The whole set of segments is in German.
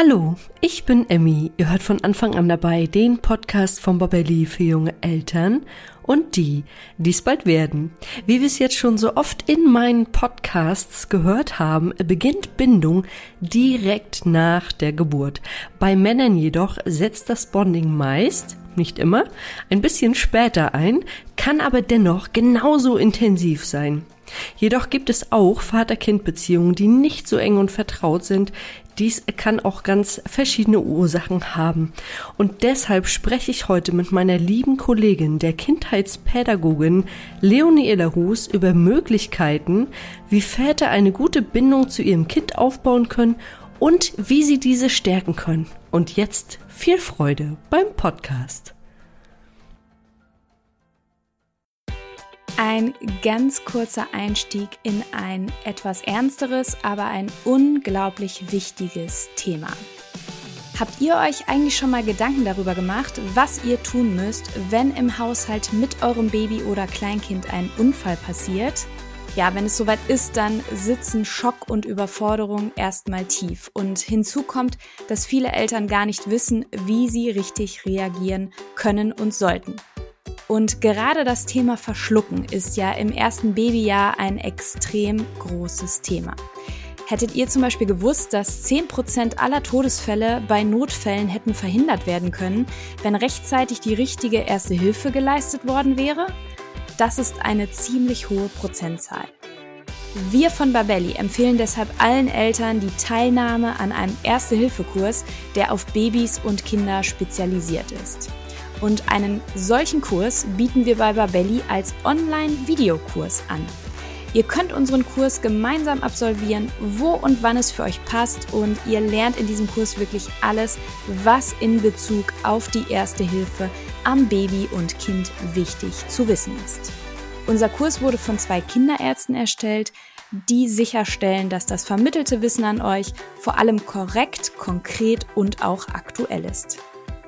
Hallo, ich bin Emmy. Ihr hört von Anfang an dabei den Podcast von Babelli für junge Eltern und die, die es bald werden. Wie wir es jetzt schon so oft in meinen Podcasts gehört haben, beginnt Bindung direkt nach der Geburt. Bei Männern jedoch setzt das Bonding meist, nicht immer, ein bisschen später ein, kann aber dennoch genauso intensiv sein. Jedoch gibt es auch Vater-Kind-Beziehungen, die nicht so eng und vertraut sind, dies kann auch ganz verschiedene Ursachen haben. Und deshalb spreche ich heute mit meiner lieben Kollegin, der Kindheitspädagogin Leonie Ellerhus, über Möglichkeiten, wie Väter eine gute Bindung zu ihrem Kind aufbauen können und wie sie diese stärken können. Und jetzt viel Freude beim Podcast. Ein ganz kurzer Einstieg in ein etwas ernsteres, aber ein unglaublich wichtiges Thema. Habt ihr euch eigentlich schon mal Gedanken darüber gemacht, was ihr tun müsst, wenn im Haushalt mit eurem Baby oder Kleinkind ein Unfall passiert? Ja, wenn es soweit ist, dann sitzen Schock und Überforderung erstmal tief. Und hinzu kommt, dass viele Eltern gar nicht wissen, wie sie richtig reagieren können und sollten. Und gerade das Thema Verschlucken ist ja im ersten Babyjahr ein extrem großes Thema. Hättet ihr zum Beispiel gewusst, dass 10% aller Todesfälle bei Notfällen hätten verhindert werden können, wenn rechtzeitig die richtige erste Hilfe geleistet worden wäre? Das ist eine ziemlich hohe Prozentzahl. Wir von Babelli empfehlen deshalb allen Eltern die Teilnahme an einem Erste-Hilfe-Kurs, der auf Babys und Kinder spezialisiert ist. Und einen solchen Kurs bieten wir bei Babelli als Online-Videokurs an. Ihr könnt unseren Kurs gemeinsam absolvieren, wo und wann es für euch passt und ihr lernt in diesem Kurs wirklich alles, was in Bezug auf die Erste Hilfe am Baby und Kind wichtig zu wissen ist. Unser Kurs wurde von zwei Kinderärzten erstellt, die sicherstellen, dass das vermittelte Wissen an euch vor allem korrekt, konkret und auch aktuell ist.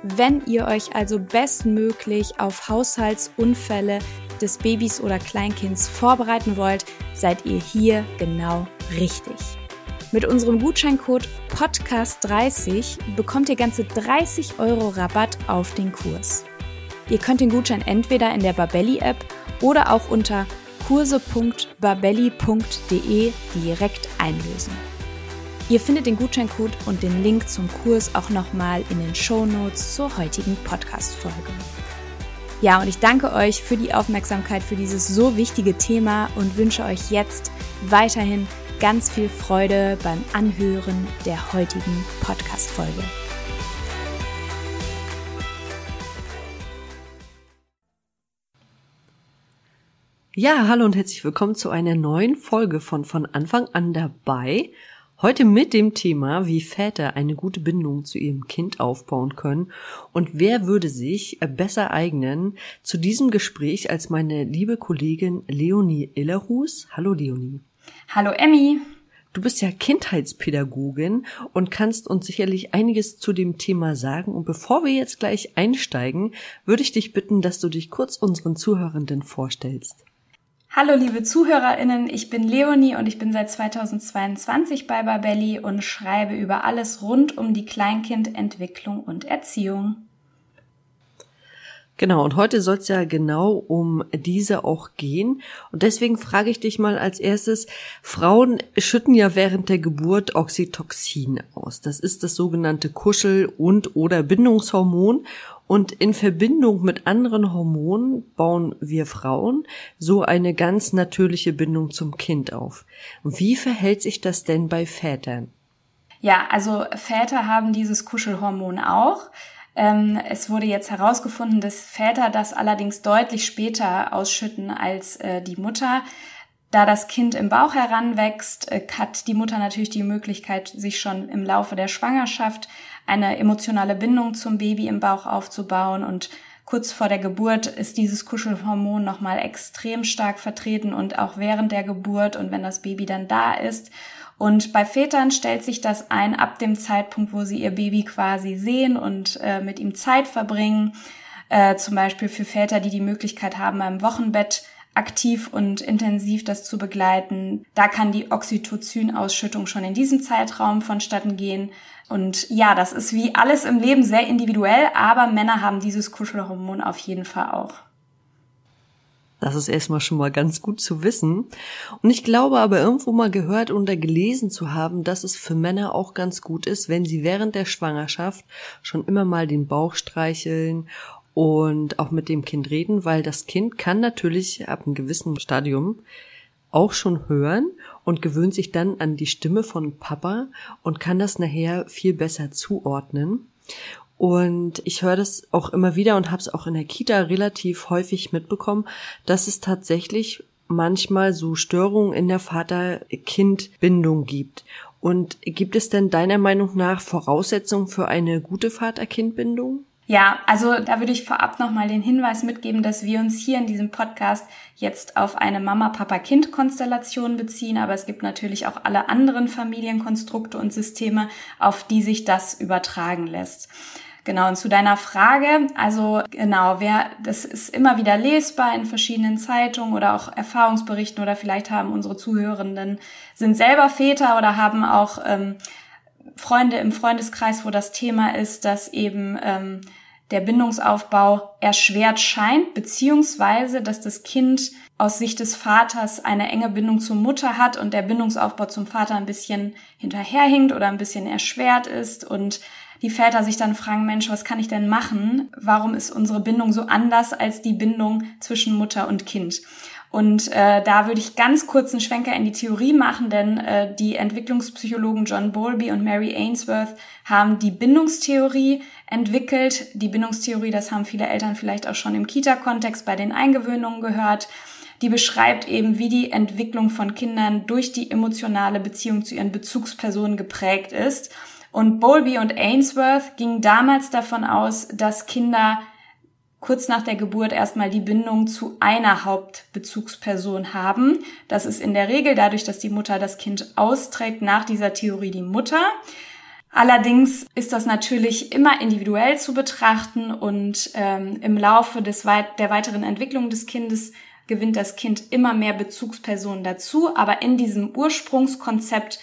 Wenn ihr euch also bestmöglich auf Haushaltsunfälle des Babys oder Kleinkinds vorbereiten wollt, seid ihr hier genau richtig. Mit unserem Gutscheincode Podcast30 bekommt ihr ganze 30 Euro Rabatt auf den Kurs. Ihr könnt den Gutschein entweder in der Babelli-App oder auch unter kurse.babelli.de direkt einlösen. Ihr findet den Gutscheincode und den Link zum Kurs auch nochmal in den Show Notes zur heutigen Podcast-Folge. Ja, und ich danke euch für die Aufmerksamkeit für dieses so wichtige Thema und wünsche euch jetzt weiterhin ganz viel Freude beim Anhören der heutigen Podcast-Folge. Ja, hallo und herzlich willkommen zu einer neuen Folge von Von Anfang an dabei. Heute mit dem Thema, wie Väter eine gute Bindung zu ihrem Kind aufbauen können und wer würde sich besser eignen zu diesem Gespräch als meine liebe Kollegin Leonie Illerhus. Hallo Leonie. Hallo Emmy. Du bist ja Kindheitspädagogin und kannst uns sicherlich einiges zu dem Thema sagen. Und bevor wir jetzt gleich einsteigen, würde ich dich bitten, dass du dich kurz unseren Zuhörenden vorstellst. Hallo liebe Zuhörerinnen, ich bin Leonie und ich bin seit 2022 bei Babelli und schreibe über alles rund um die Kleinkindentwicklung und Erziehung. Genau, und heute soll es ja genau um diese auch gehen. Und deswegen frage ich dich mal als erstes, Frauen schütten ja während der Geburt Oxytocin aus. Das ist das sogenannte Kuschel- und oder Bindungshormon. Und in Verbindung mit anderen Hormonen bauen wir Frauen so eine ganz natürliche Bindung zum Kind auf. Wie verhält sich das denn bei Vätern? Ja, also Väter haben dieses Kuschelhormon auch. Ähm, es wurde jetzt herausgefunden, dass Väter das allerdings deutlich später ausschütten als äh, die Mutter. Da das Kind im Bauch heranwächst, äh, hat die Mutter natürlich die Möglichkeit, sich schon im Laufe der Schwangerschaft eine emotionale Bindung zum Baby im Bauch aufzubauen und kurz vor der Geburt ist dieses Kuschelhormon nochmal extrem stark vertreten und auch während der Geburt und wenn das Baby dann da ist. Und bei Vätern stellt sich das ein ab dem Zeitpunkt, wo sie ihr Baby quasi sehen und äh, mit ihm Zeit verbringen. Äh, zum Beispiel für Väter, die die Möglichkeit haben, im Wochenbett aktiv und intensiv das zu begleiten. Da kann die Oxytocin-Ausschüttung schon in diesem Zeitraum vonstatten gehen. Und ja, das ist wie alles im Leben sehr individuell, aber Männer haben dieses Kuschelhormon auf jeden Fall auch. Das ist erstmal schon mal ganz gut zu wissen. Und ich glaube aber irgendwo mal gehört oder gelesen zu haben, dass es für Männer auch ganz gut ist, wenn sie während der Schwangerschaft schon immer mal den Bauch streicheln und auch mit dem Kind reden, weil das Kind kann natürlich ab einem gewissen Stadium auch schon hören und gewöhnt sich dann an die Stimme von Papa und kann das nachher viel besser zuordnen. Und ich höre das auch immer wieder und habe es auch in der Kita relativ häufig mitbekommen, dass es tatsächlich manchmal so Störungen in der Vater-Kind-Bindung gibt. Und gibt es denn deiner Meinung nach Voraussetzungen für eine gute Vater-Kind-Bindung? Ja, also da würde ich vorab nochmal den Hinweis mitgeben, dass wir uns hier in diesem Podcast jetzt auf eine Mama-Papa-Kind-Konstellation beziehen, aber es gibt natürlich auch alle anderen Familienkonstrukte und Systeme, auf die sich das übertragen lässt. Genau, und zu deiner Frage, also genau, wer, das ist immer wieder lesbar in verschiedenen Zeitungen oder auch Erfahrungsberichten oder vielleicht haben unsere Zuhörenden, sind selber Väter oder haben auch ähm, Freunde im Freundeskreis, wo das Thema ist, dass eben ähm, der Bindungsaufbau erschwert scheint, beziehungsweise dass das Kind aus Sicht des Vaters eine enge Bindung zur Mutter hat und der Bindungsaufbau zum Vater ein bisschen hinterherhinkt oder ein bisschen erschwert ist und die Väter sich dann fragen, Mensch, was kann ich denn machen? Warum ist unsere Bindung so anders als die Bindung zwischen Mutter und Kind? Und äh, da würde ich ganz kurz einen Schwenker in die Theorie machen, denn äh, die Entwicklungspsychologen John Bowlby und Mary Ainsworth haben die Bindungstheorie entwickelt. Die Bindungstheorie, das haben viele Eltern vielleicht auch schon im Kita-Kontext bei den Eingewöhnungen gehört. Die beschreibt eben, wie die Entwicklung von Kindern durch die emotionale Beziehung zu ihren Bezugspersonen geprägt ist. Und Bowlby und Ainsworth gingen damals davon aus, dass Kinder kurz nach der Geburt erstmal die Bindung zu einer Hauptbezugsperson haben. Das ist in der Regel dadurch, dass die Mutter das Kind austrägt, nach dieser Theorie die Mutter. Allerdings ist das natürlich immer individuell zu betrachten und ähm, im Laufe des weit der weiteren Entwicklung des Kindes gewinnt das Kind immer mehr Bezugspersonen dazu, aber in diesem Ursprungskonzept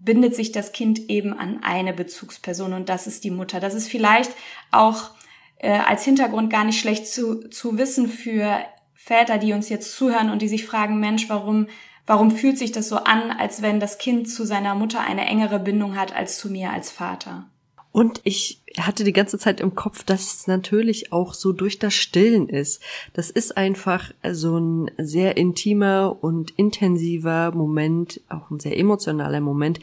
bindet sich das Kind eben an eine Bezugsperson und das ist die Mutter. Das ist vielleicht auch äh, als Hintergrund gar nicht schlecht zu, zu wissen für Väter, die uns jetzt zuhören und die sich fragen, Mensch, warum, warum fühlt sich das so an, als wenn das Kind zu seiner Mutter eine engere Bindung hat als zu mir als Vater? Und ich hatte die ganze Zeit im Kopf, dass es natürlich auch so durch das Stillen ist. Das ist einfach so ein sehr intimer und intensiver Moment, auch ein sehr emotionaler Moment,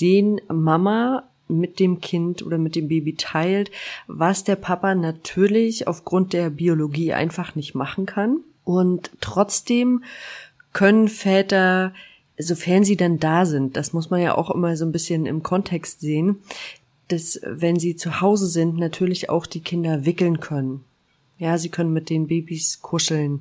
den Mama mit dem Kind oder mit dem Baby teilt, was der Papa natürlich aufgrund der Biologie einfach nicht machen kann. Und trotzdem können Väter, sofern sie dann da sind, das muss man ja auch immer so ein bisschen im Kontext sehen, dass wenn sie zu Hause sind, natürlich auch die Kinder wickeln können. Ja, sie können mit den Babys kuscheln.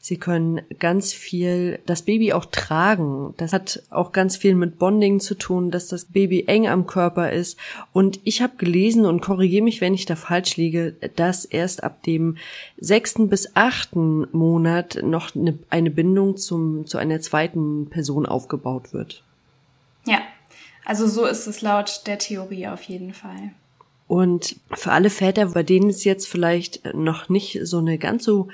Sie können ganz viel das Baby auch tragen. Das hat auch ganz viel mit Bonding zu tun, dass das Baby eng am Körper ist. Und ich habe gelesen und korrigiere mich, wenn ich da falsch liege, dass erst ab dem sechsten bis achten Monat noch eine, eine Bindung zum, zu einer zweiten Person aufgebaut wird. Ja, also so ist es laut der Theorie auf jeden Fall. Und für alle Väter, bei denen es jetzt vielleicht noch nicht so eine ganz so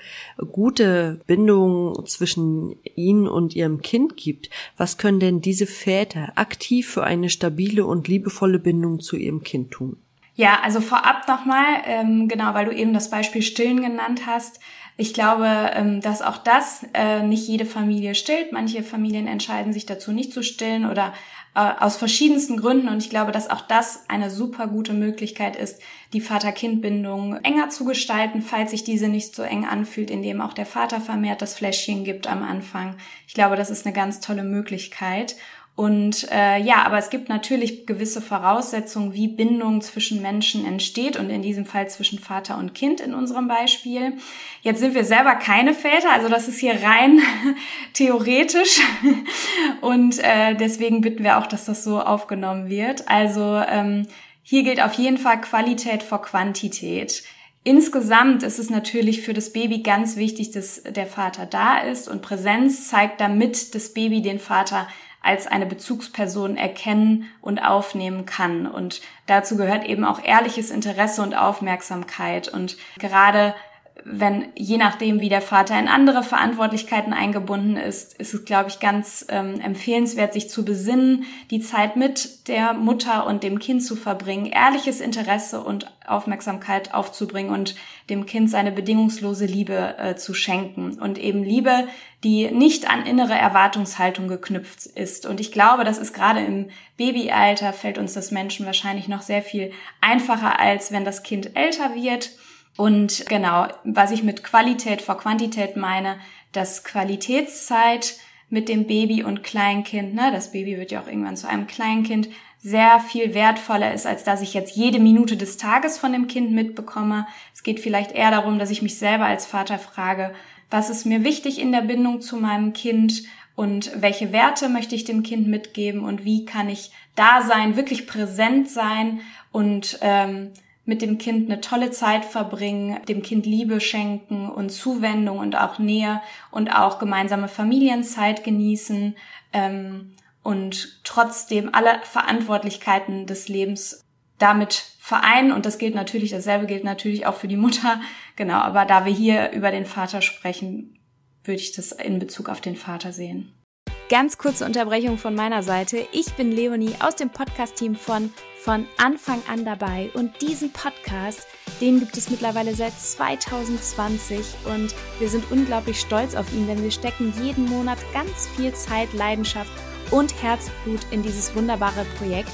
gute Bindung zwischen ihnen und ihrem Kind gibt, was können denn diese Väter aktiv für eine stabile und liebevolle Bindung zu ihrem Kind tun? Ja, also vorab nochmal, ähm, genau, weil du eben das Beispiel Stillen genannt hast. Ich glaube, ähm, dass auch das äh, nicht jede Familie stillt. Manche Familien entscheiden sich dazu nicht zu stillen oder äh, aus verschiedensten Gründen. Und ich glaube, dass auch das eine super gute Möglichkeit ist, die Vater-Kind-Bindung enger zu gestalten, falls sich diese nicht so eng anfühlt, indem auch der Vater vermehrt das Fläschchen gibt am Anfang. Ich glaube, das ist eine ganz tolle Möglichkeit. Und äh, ja, aber es gibt natürlich gewisse Voraussetzungen, wie Bindung zwischen Menschen entsteht und in diesem Fall zwischen Vater und Kind in unserem Beispiel. Jetzt sind wir selber keine Väter, also das ist hier rein theoretisch und äh, deswegen bitten wir auch, dass das so aufgenommen wird. Also ähm, hier gilt auf jeden Fall Qualität vor Quantität. Insgesamt ist es natürlich für das Baby ganz wichtig, dass der Vater da ist und Präsenz zeigt damit das Baby den Vater als eine Bezugsperson erkennen und aufnehmen kann. Und dazu gehört eben auch ehrliches Interesse und Aufmerksamkeit. Und gerade wenn je nachdem, wie der Vater in andere Verantwortlichkeiten eingebunden ist, ist es, glaube ich, ganz ähm, empfehlenswert, sich zu besinnen, die Zeit mit der Mutter und dem Kind zu verbringen, ehrliches Interesse und Aufmerksamkeit aufzubringen und dem Kind seine bedingungslose Liebe äh, zu schenken. Und eben Liebe, die nicht an innere Erwartungshaltung geknüpft ist. Und ich glaube, das ist gerade im Babyalter, fällt uns das Menschen wahrscheinlich noch sehr viel einfacher, als wenn das Kind älter wird und genau, was ich mit Qualität vor Quantität meine, dass Qualitätszeit mit dem Baby und Kleinkind, ne, das Baby wird ja auch irgendwann zu einem Kleinkind, sehr viel wertvoller ist, als dass ich jetzt jede Minute des Tages von dem Kind mitbekomme. Es geht vielleicht eher darum, dass ich mich selber als Vater frage, was ist mir wichtig in der Bindung zu meinem Kind und welche Werte möchte ich dem Kind mitgeben und wie kann ich da sein, wirklich präsent sein und ähm, mit dem Kind eine tolle Zeit verbringen, dem Kind Liebe schenken und Zuwendung und auch Nähe und auch gemeinsame Familienzeit genießen ähm, und trotzdem alle Verantwortlichkeiten des Lebens damit vereinen. Und das gilt natürlich, dasselbe gilt natürlich auch für die Mutter. Genau, aber da wir hier über den Vater sprechen, würde ich das in Bezug auf den Vater sehen. Ganz kurze Unterbrechung von meiner Seite. Ich bin Leonie aus dem Podcast-Team von Von Anfang an dabei. Und diesen Podcast, den gibt es mittlerweile seit 2020 und wir sind unglaublich stolz auf ihn, denn wir stecken jeden Monat ganz viel Zeit, Leidenschaft und Herzblut in dieses wunderbare Projekt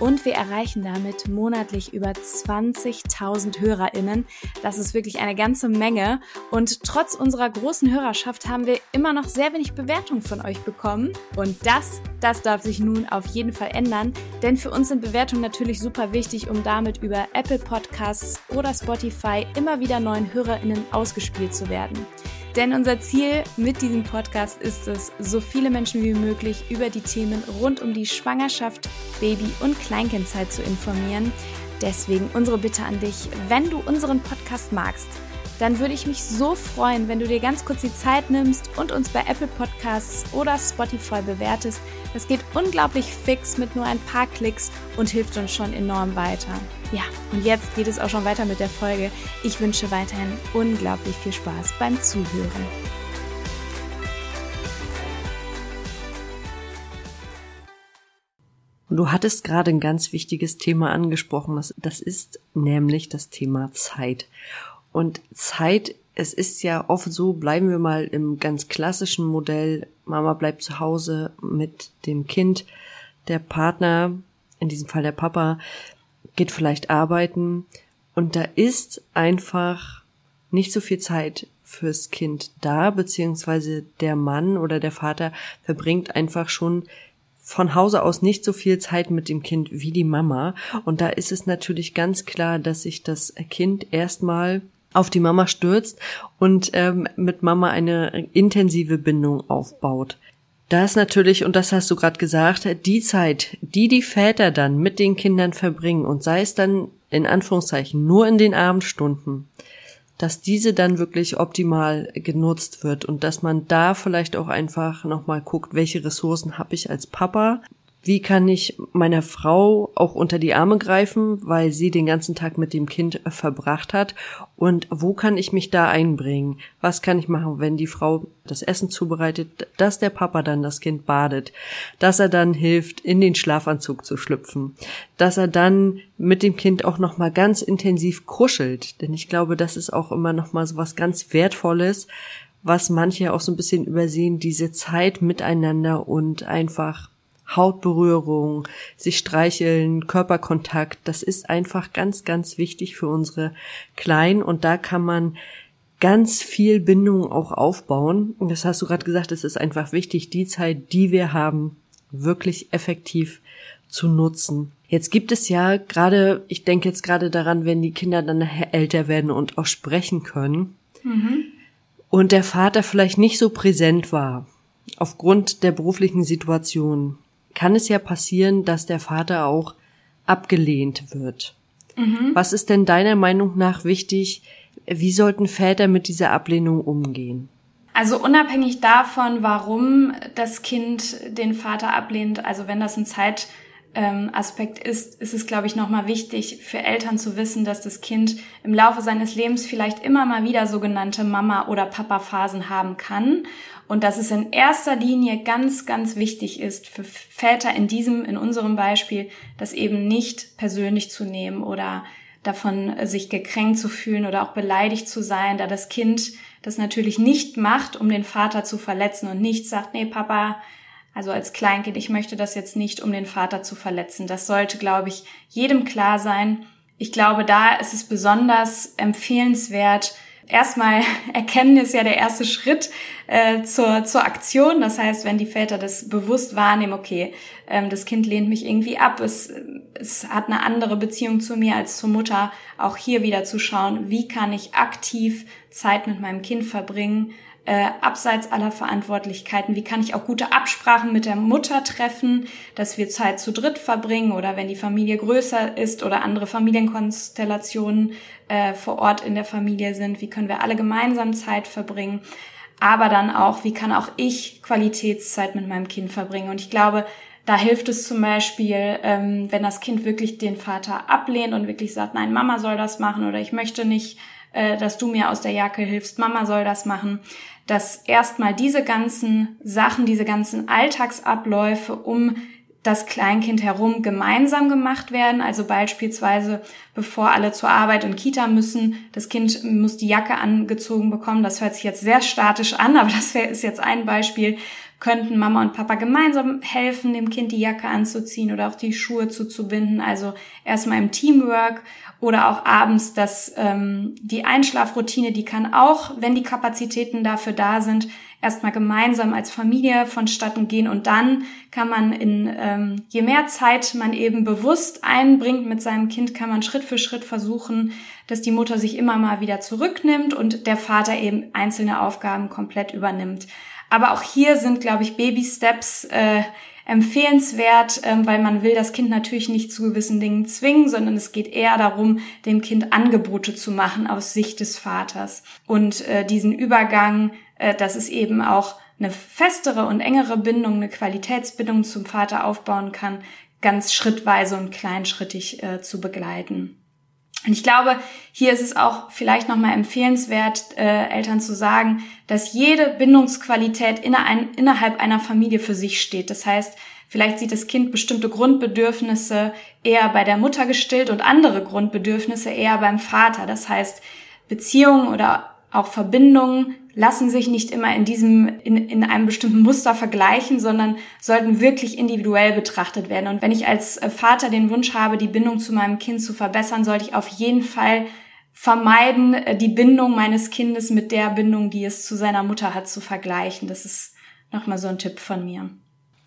und wir erreichen damit monatlich über 20.000 HörerInnen. Das ist wirklich eine ganze Menge. Und trotz unserer großen Hörerschaft haben wir immer noch sehr wenig Bewertungen von euch bekommen. Und das, das darf sich nun auf jeden Fall ändern. Denn für uns sind Bewertungen natürlich super wichtig, um damit über Apple Podcasts oder Spotify immer wieder neuen HörerInnen ausgespielt zu werden. Denn unser Ziel mit diesem Podcast ist es, so viele Menschen wie möglich über die Themen rund um die Schwangerschaft, Baby- und Kleinkindzeit zu informieren. Deswegen unsere Bitte an dich, wenn du unseren Podcast magst, dann würde ich mich so freuen, wenn du dir ganz kurz die Zeit nimmst und uns bei Apple Podcasts oder Spotify bewertest. Das geht unglaublich fix mit nur ein paar Klicks und hilft uns schon enorm weiter. Ja, und jetzt geht es auch schon weiter mit der Folge. Ich wünsche weiterhin unglaublich viel Spaß beim Zuhören. Du hattest gerade ein ganz wichtiges Thema angesprochen. Das, das ist nämlich das Thema Zeit. Und Zeit, es ist ja oft so, bleiben wir mal im ganz klassischen Modell, Mama bleibt zu Hause mit dem Kind, der Partner, in diesem Fall der Papa, geht vielleicht arbeiten. Und da ist einfach nicht so viel Zeit fürs Kind da, beziehungsweise der Mann oder der Vater verbringt einfach schon von Hause aus nicht so viel Zeit mit dem Kind wie die Mama. Und da ist es natürlich ganz klar, dass sich das Kind erstmal auf die Mama stürzt und ähm, mit Mama eine intensive Bindung aufbaut. Das natürlich, und das hast du gerade gesagt, die Zeit, die die Väter dann mit den Kindern verbringen, und sei es dann in Anführungszeichen nur in den Abendstunden, dass diese dann wirklich optimal genutzt wird und dass man da vielleicht auch einfach nochmal guckt, welche Ressourcen habe ich als Papa, wie kann ich meiner Frau auch unter die Arme greifen, weil sie den ganzen Tag mit dem Kind verbracht hat? Und wo kann ich mich da einbringen? Was kann ich machen, wenn die Frau das Essen zubereitet, dass der Papa dann das Kind badet, dass er dann hilft, in den Schlafanzug zu schlüpfen, dass er dann mit dem Kind auch noch mal ganz intensiv kuschelt, denn ich glaube, das ist auch immer noch mal so was ganz wertvolles, was manche auch so ein bisschen übersehen, diese Zeit miteinander und einfach Hautberührung, sich streicheln, Körperkontakt, das ist einfach ganz, ganz wichtig für unsere Kleinen und da kann man ganz viel Bindung auch aufbauen. Und das hast du gerade gesagt, es ist einfach wichtig, die Zeit, die wir haben, wirklich effektiv zu nutzen. Jetzt gibt es ja gerade, ich denke jetzt gerade daran, wenn die Kinder dann älter werden und auch sprechen können mhm. und der Vater vielleicht nicht so präsent war aufgrund der beruflichen Situation kann es ja passieren, dass der Vater auch abgelehnt wird. Mhm. Was ist denn deiner Meinung nach wichtig? Wie sollten Väter mit dieser Ablehnung umgehen? Also unabhängig davon, warum das Kind den Vater ablehnt, also wenn das ein Zeit ähm, Aspekt ist, ist es, glaube ich, nochmal wichtig für Eltern zu wissen, dass das Kind im Laufe seines Lebens vielleicht immer mal wieder sogenannte Mama- oder Papa-Phasen haben kann und dass es in erster Linie ganz, ganz wichtig ist für Väter in diesem, in unserem Beispiel, das eben nicht persönlich zu nehmen oder davon äh, sich gekränkt zu fühlen oder auch beleidigt zu sein, da das Kind das natürlich nicht macht, um den Vater zu verletzen und nicht sagt, nee, Papa, also als Kleinkind, ich möchte das jetzt nicht, um den Vater zu verletzen. Das sollte, glaube ich, jedem klar sein. Ich glaube, da ist es besonders empfehlenswert, erstmal erkennen ist ja der erste Schritt äh, zur, zur Aktion. Das heißt, wenn die Väter das bewusst wahrnehmen, okay, ähm, das Kind lehnt mich irgendwie ab, es, es hat eine andere Beziehung zu mir als zur Mutter, auch hier wieder zu schauen, wie kann ich aktiv Zeit mit meinem Kind verbringen, äh, abseits aller Verantwortlichkeiten? Wie kann ich auch gute Absprachen mit der Mutter treffen, dass wir Zeit zu dritt verbringen oder wenn die Familie größer ist oder andere Familienkonstellationen äh, vor Ort in der Familie sind? Wie können wir alle gemeinsam Zeit verbringen? Aber dann auch, wie kann auch ich Qualitätszeit mit meinem Kind verbringen? Und ich glaube, da hilft es zum Beispiel, ähm, wenn das Kind wirklich den Vater ablehnt und wirklich sagt, nein, Mama soll das machen oder ich möchte nicht, äh, dass du mir aus der Jacke hilfst, Mama soll das machen, dass erstmal diese ganzen Sachen, diese ganzen Alltagsabläufe um das Kleinkind herum gemeinsam gemacht werden. Also beispielsweise, bevor alle zur Arbeit und Kita müssen, das Kind muss die Jacke angezogen bekommen. Das hört sich jetzt sehr statisch an, aber das ist jetzt ein Beispiel. Könnten Mama und Papa gemeinsam helfen, dem Kind die Jacke anzuziehen oder auch die Schuhe zuzubinden. Also erstmal im Teamwork oder auch abends, dass ähm, die Einschlafroutine, die kann auch, wenn die Kapazitäten dafür da sind, erstmal gemeinsam als Familie vonstatten gehen und dann kann man in ähm, je mehr Zeit man eben bewusst einbringt mit seinem Kind, kann man Schritt für Schritt versuchen, dass die Mutter sich immer mal wieder zurücknimmt und der Vater eben einzelne Aufgaben komplett übernimmt. Aber auch hier sind, glaube ich, Baby Steps äh, empfehlenswert, ähm, weil man will das Kind natürlich nicht zu gewissen Dingen zwingen, sondern es geht eher darum, dem Kind Angebote zu machen aus Sicht des Vaters. Und äh, diesen Übergang, äh, dass es eben auch eine festere und engere Bindung, eine Qualitätsbindung zum Vater aufbauen kann, ganz schrittweise und kleinschrittig äh, zu begleiten. Und ich glaube, hier ist es auch vielleicht nochmal empfehlenswert, äh, Eltern zu sagen, dass jede Bindungsqualität innerhalb einer Familie für sich steht. Das heißt, vielleicht sieht das Kind bestimmte Grundbedürfnisse eher bei der Mutter gestillt und andere Grundbedürfnisse eher beim Vater. Das heißt, Beziehungen oder auch Verbindungen lassen sich nicht immer in diesem, in, in einem bestimmten Muster vergleichen, sondern sollten wirklich individuell betrachtet werden. Und wenn ich als äh, Vater den Wunsch habe, die Bindung zu meinem Kind zu verbessern, sollte ich auf jeden Fall vermeiden, äh, die Bindung meines Kindes mit der Bindung, die es zu seiner Mutter hat, zu vergleichen. Das ist nochmal so ein Tipp von mir.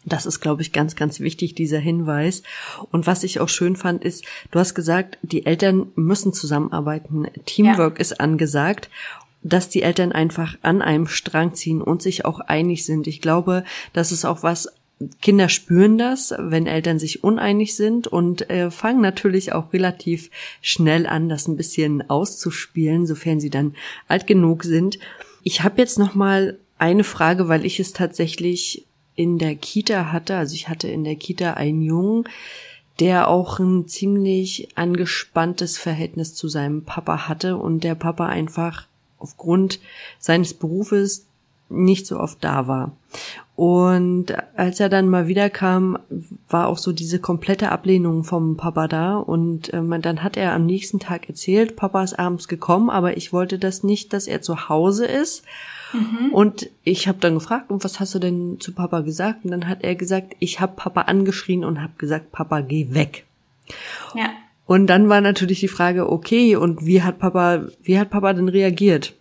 Das ist, glaube ich, ganz, ganz wichtig, dieser Hinweis. Und was ich auch schön fand, ist, du hast gesagt, die Eltern müssen zusammenarbeiten. Teamwork ja. ist angesagt dass die Eltern einfach an einem Strang ziehen und sich auch einig sind. Ich glaube, das ist auch was, Kinder spüren das, wenn Eltern sich uneinig sind und äh, fangen natürlich auch relativ schnell an, das ein bisschen auszuspielen, sofern sie dann alt genug sind. Ich habe jetzt noch mal eine Frage, weil ich es tatsächlich in der Kita hatte. Also ich hatte in der Kita einen Jungen, der auch ein ziemlich angespanntes Verhältnis zu seinem Papa hatte und der Papa einfach aufgrund seines Berufes nicht so oft da war. Und als er dann mal wiederkam, war auch so diese komplette Ablehnung vom Papa da. Und ähm, dann hat er am nächsten Tag erzählt, Papa ist abends gekommen, aber ich wollte das nicht, dass er zu Hause ist. Mhm. Und ich habe dann gefragt, und was hast du denn zu Papa gesagt? Und dann hat er gesagt, ich habe Papa angeschrien und habe gesagt, Papa, geh weg. Ja. Und dann war natürlich die Frage, okay, und wie hat Papa, wie hat Papa denn reagiert?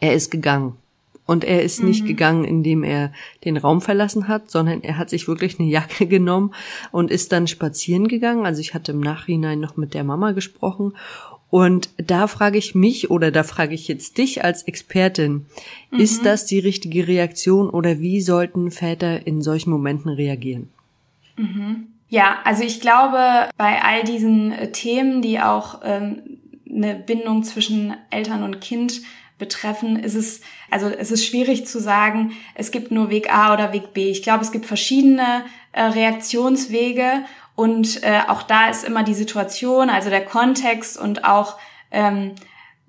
Er ist gegangen. Und er ist mhm. nicht gegangen, indem er den Raum verlassen hat, sondern er hat sich wirklich eine Jacke genommen und ist dann spazieren gegangen. Also ich hatte im Nachhinein noch mit der Mama gesprochen. Und da frage ich mich oder da frage ich jetzt dich als Expertin, mhm. ist das die richtige Reaktion oder wie sollten Väter in solchen Momenten reagieren? Mhm. Ja, also ich glaube, bei all diesen äh, Themen, die auch ähm, eine Bindung zwischen Eltern und Kind betreffen, ist es, also es ist schwierig zu sagen, es gibt nur Weg A oder Weg B. Ich glaube, es gibt verschiedene äh, Reaktionswege und äh, auch da ist immer die Situation, also der Kontext und auch ähm,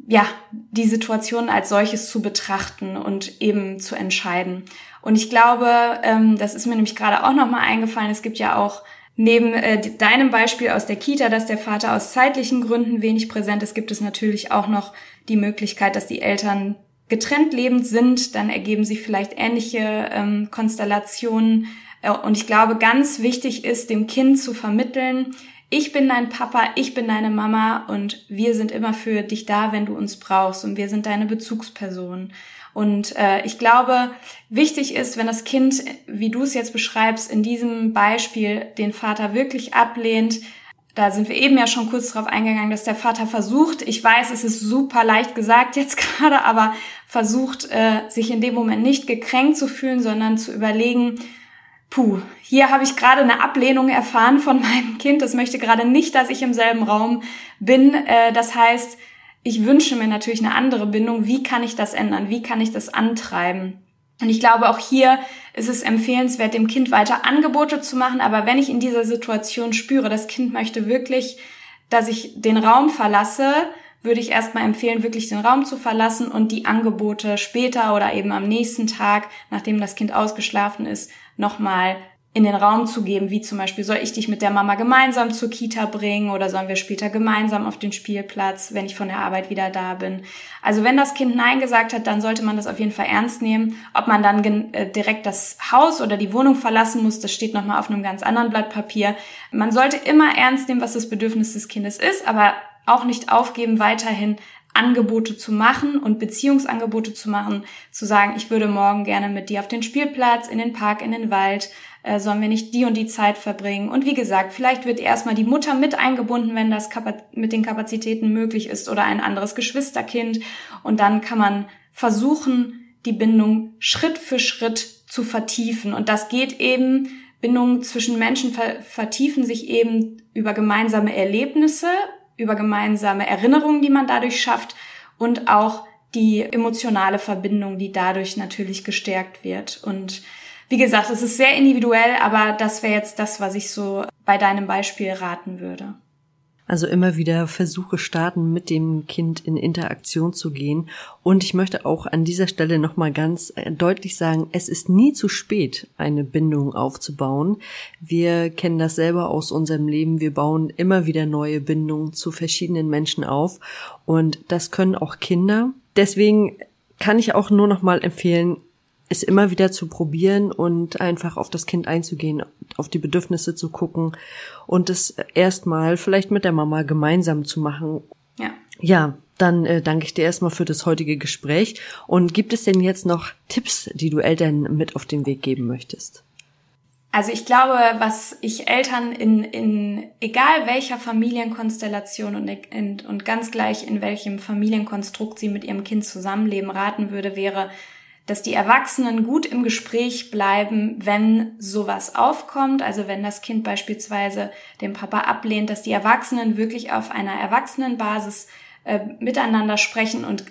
ja, die Situation als solches zu betrachten und eben zu entscheiden. Und ich glaube, ähm, das ist mir nämlich gerade auch nochmal eingefallen, es gibt ja auch neben äh, deinem Beispiel aus der Kita, dass der Vater aus zeitlichen Gründen wenig präsent ist, gibt es natürlich auch noch die Möglichkeit, dass die Eltern getrennt lebend sind. Dann ergeben sich vielleicht ähnliche ähm, Konstellationen. Äh, und ich glaube, ganz wichtig ist, dem Kind zu vermitteln, ich bin dein Papa, ich bin deine Mama und wir sind immer für dich da, wenn du uns brauchst und wir sind deine Bezugsperson. Und äh, ich glaube, wichtig ist, wenn das Kind, wie du es jetzt beschreibst, in diesem Beispiel den Vater wirklich ablehnt, da sind wir eben ja schon kurz drauf eingegangen, dass der Vater versucht, ich weiß, es ist super leicht gesagt jetzt gerade, aber versucht, äh, sich in dem Moment nicht gekränkt zu fühlen, sondern zu überlegen, puh, hier habe ich gerade eine Ablehnung erfahren von meinem Kind. Das möchte gerade nicht, dass ich im selben Raum bin. Äh, das heißt, ich wünsche mir natürlich eine andere Bindung. Wie kann ich das ändern? Wie kann ich das antreiben? Und ich glaube, auch hier ist es empfehlenswert, dem Kind weiter Angebote zu machen. Aber wenn ich in dieser Situation spüre, das Kind möchte wirklich, dass ich den Raum verlasse, würde ich erstmal empfehlen, wirklich den Raum zu verlassen und die Angebote später oder eben am nächsten Tag, nachdem das Kind ausgeschlafen ist, nochmal in den Raum zu geben, wie zum Beispiel, soll ich dich mit der Mama gemeinsam zur Kita bringen oder sollen wir später gemeinsam auf den Spielplatz, wenn ich von der Arbeit wieder da bin. Also wenn das Kind Nein gesagt hat, dann sollte man das auf jeden Fall ernst nehmen. Ob man dann äh, direkt das Haus oder die Wohnung verlassen muss, das steht nochmal auf einem ganz anderen Blatt Papier. Man sollte immer ernst nehmen, was das Bedürfnis des Kindes ist, aber auch nicht aufgeben, weiterhin Angebote zu machen und Beziehungsangebote zu machen, zu sagen, ich würde morgen gerne mit dir auf den Spielplatz, in den Park, in den Wald, äh, sollen wir nicht die und die Zeit verbringen. Und wie gesagt, vielleicht wird erstmal die Mutter mit eingebunden, wenn das mit den Kapazitäten möglich ist oder ein anderes Geschwisterkind. Und dann kann man versuchen, die Bindung Schritt für Schritt zu vertiefen. Und das geht eben, Bindungen zwischen Menschen vertiefen sich eben über gemeinsame Erlebnisse über gemeinsame Erinnerungen, die man dadurch schafft und auch die emotionale Verbindung, die dadurch natürlich gestärkt wird. Und wie gesagt, es ist sehr individuell, aber das wäre jetzt das, was ich so bei deinem Beispiel raten würde. Also immer wieder Versuche starten, mit dem Kind in Interaktion zu gehen. Und ich möchte auch an dieser Stelle nochmal ganz äh, deutlich sagen, es ist nie zu spät, eine Bindung aufzubauen. Wir kennen das selber aus unserem Leben. Wir bauen immer wieder neue Bindungen zu verschiedenen Menschen auf. Und das können auch Kinder. Deswegen kann ich auch nur nochmal empfehlen, es immer wieder zu probieren und einfach auf das Kind einzugehen, auf die Bedürfnisse zu gucken und es erstmal vielleicht mit der Mama gemeinsam zu machen. Ja. Ja, dann äh, danke ich dir erstmal für das heutige Gespräch. Und gibt es denn jetzt noch Tipps, die du Eltern mit auf den Weg geben möchtest? Also ich glaube, was ich Eltern in, in egal welcher Familienkonstellation und, und, und ganz gleich in welchem Familienkonstrukt sie mit ihrem Kind zusammenleben raten würde, wäre, dass die Erwachsenen gut im Gespräch bleiben, wenn sowas aufkommt, also wenn das Kind beispielsweise den Papa ablehnt, dass die Erwachsenen wirklich auf einer Erwachsenenbasis äh, miteinander sprechen und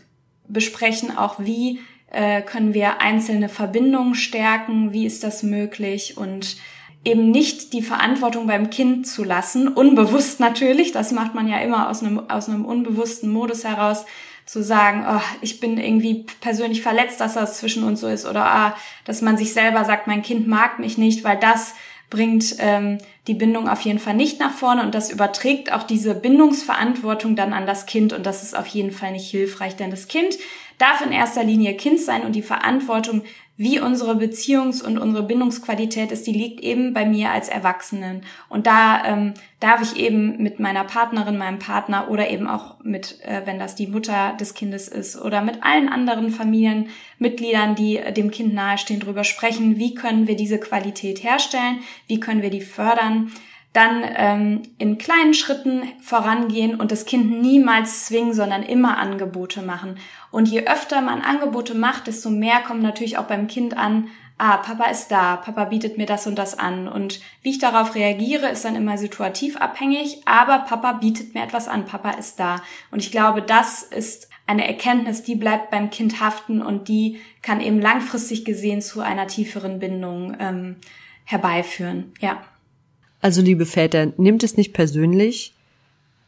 besprechen auch, wie äh, können wir einzelne Verbindungen stärken, wie ist das möglich und eben nicht die Verantwortung beim Kind zu lassen, unbewusst natürlich, das macht man ja immer aus einem, aus einem unbewussten Modus heraus, zu sagen, oh, ich bin irgendwie persönlich verletzt, dass das zwischen uns so ist. Oder ah, dass man sich selber sagt, mein Kind mag mich nicht, weil das bringt ähm, die Bindung auf jeden Fall nicht nach vorne. Und das überträgt auch diese Bindungsverantwortung dann an das Kind. Und das ist auf jeden Fall nicht hilfreich, denn das Kind darf in erster Linie Kind sein. Und die Verantwortung wie unsere Beziehungs- und unsere Bindungsqualität ist, die liegt eben bei mir als Erwachsenen. Und da ähm, darf ich eben mit meiner Partnerin, meinem Partner oder eben auch mit, äh, wenn das die Mutter des Kindes ist oder mit allen anderen Familienmitgliedern, die äh, dem Kind nahestehen, drüber sprechen, wie können wir diese Qualität herstellen, wie können wir die fördern dann ähm, in kleinen Schritten vorangehen und das Kind niemals zwingen, sondern immer Angebote machen. Und je öfter man Angebote macht, desto mehr kommt natürlich auch beim Kind an, ah, Papa ist da, Papa bietet mir das und das an. Und wie ich darauf reagiere, ist dann immer situativ abhängig, aber Papa bietet mir etwas an, Papa ist da. Und ich glaube, das ist eine Erkenntnis, die bleibt beim Kind haften und die kann eben langfristig gesehen zu einer tieferen Bindung ähm, herbeiführen. Ja. Also liebe Väter, nehmt es nicht persönlich,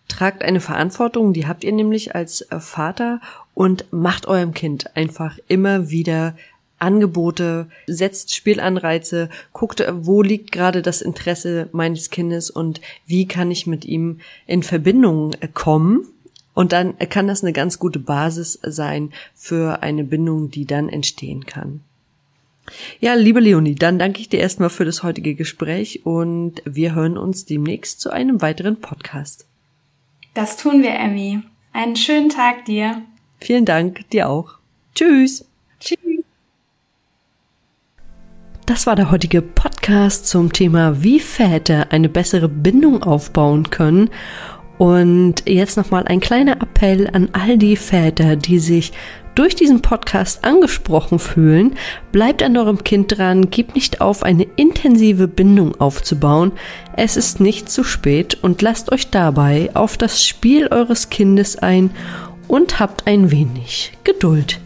tragt eine Verantwortung, die habt ihr nämlich als äh, Vater und macht eurem Kind einfach immer wieder Angebote, setzt Spielanreize, guckt, wo liegt gerade das Interesse meines Kindes und wie kann ich mit ihm in Verbindung äh, kommen. Und dann kann das eine ganz gute Basis sein für eine Bindung, die dann entstehen kann. Ja, liebe Leonie, dann danke ich dir erstmal für das heutige Gespräch und wir hören uns demnächst zu einem weiteren Podcast. Das tun wir, Emmy. Einen schönen Tag dir. Vielen Dank, dir auch. Tschüss. Tschüss. Das war der heutige Podcast zum Thema, wie Väter eine bessere Bindung aufbauen können. Und jetzt nochmal ein kleiner Appell an all die Väter, die sich durch diesen Podcast angesprochen fühlen, bleibt an eurem Kind dran, gebt nicht auf, eine intensive Bindung aufzubauen. Es ist nicht zu spät und lasst euch dabei auf das Spiel eures Kindes ein und habt ein wenig Geduld.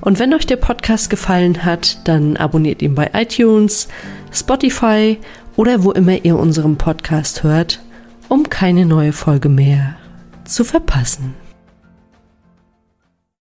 Und wenn euch der Podcast gefallen hat, dann abonniert ihn bei iTunes, Spotify oder wo immer ihr unseren Podcast hört, um keine neue Folge mehr zu verpassen.